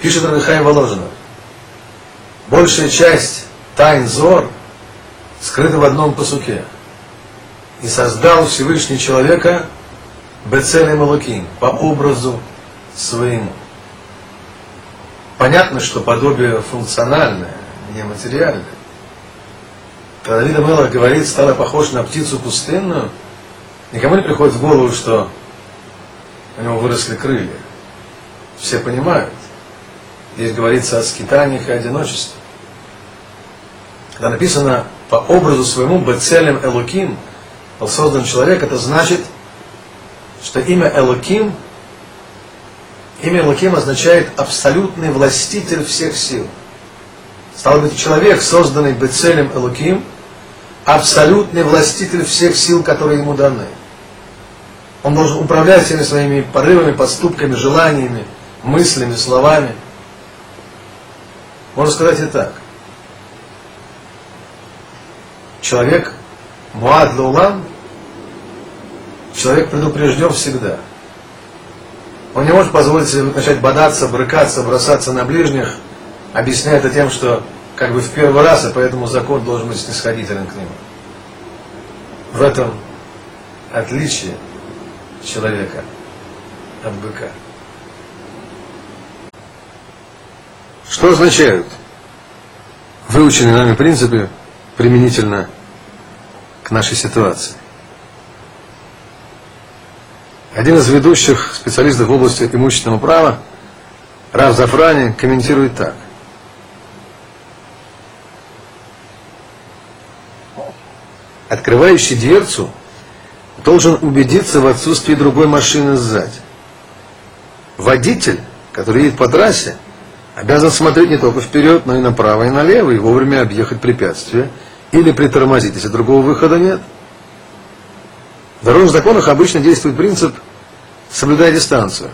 Пишет Равихай Воложина. Большая часть тайн Зор скрыта в одном посуке. И создал Всевышний человека Бецелем Малуким по образу своему. Понятно, что подобие функциональное, нематериальное. Когда Давид Мелах говорит, стала похож на птицу пустынную, никому не приходит в голову, что у него выросли крылья. Все понимают. Здесь говорится о скитаниях и одиночестве. Когда написано по образу своему Бецелем Элуким был создан человек, это значит, что имя Элуким, имя Элуким означает абсолютный властитель всех сил. Стал быть, человек, созданный Бецелем Элуким, абсолютный властитель всех сил, которые ему даны. Он должен управлять всеми своими порывами, поступками, желаниями, мыслями, словами. Можно сказать и так. Человек Муад Лаулам, человек предупрежден всегда. Он не может позволить себе начать бодаться, брыкаться, бросаться на ближних, объясняя это тем, что как бы в первый раз, и поэтому закон должен быть снисходителен к нему. В этом отличие человека от быка. Что означают выученные нами принципы применительно к нашей ситуации? Один из ведущих специалистов в области имущественного права, Рав Зафрани, комментирует так. Открывающий дверцу должен убедиться в отсутствии другой машины сзади. Водитель, который едет по трассе, обязан смотреть не только вперед, но и направо и налево, и вовремя объехать препятствие или притормозить, если другого выхода нет. В дорожных законах обычно действует принцип «соблюдай дистанцию».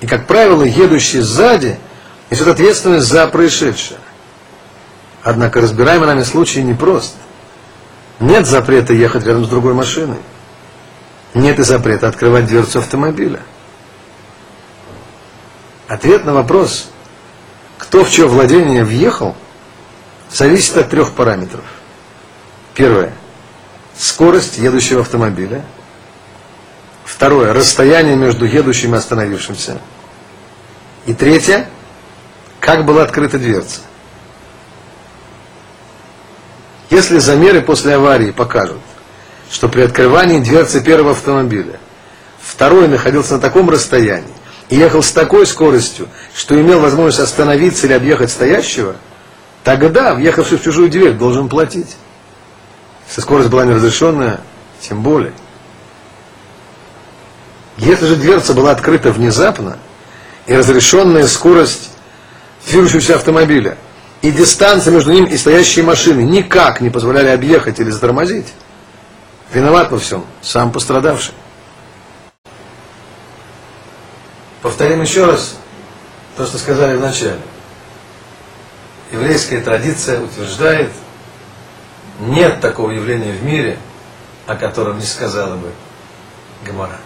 И, как правило, едущий сзади несет ответственность за происшедшее. Однако разбираемый нами случай непрост. Нет запрета ехать рядом с другой машиной. Нет и запрета открывать дверцу автомобиля. Ответ на вопрос, кто в чье владение въехал, зависит от трех параметров. Первое. Скорость едущего автомобиля. Второе. Расстояние между едущим и остановившимся. И третье. Как была открыта дверца. Если замеры после аварии покажут, что при открывании дверцы первого автомобиля второй находился на таком расстоянии и ехал с такой скоростью, что имел возможность остановиться или объехать стоящего, тогда въехавший в чужую дверь должен платить. Если скорость была неразрешенная, тем более. Если же дверца была открыта внезапно, и разрешенная скорость движущегося автомобиля, и дистанция между ним и стоящей машиной никак не позволяли объехать или затормозить, Виноват во всем сам пострадавший. Повторим еще раз то, что сказали в начале. Еврейская традиция утверждает, нет такого явления в мире, о котором не сказала бы Гамара.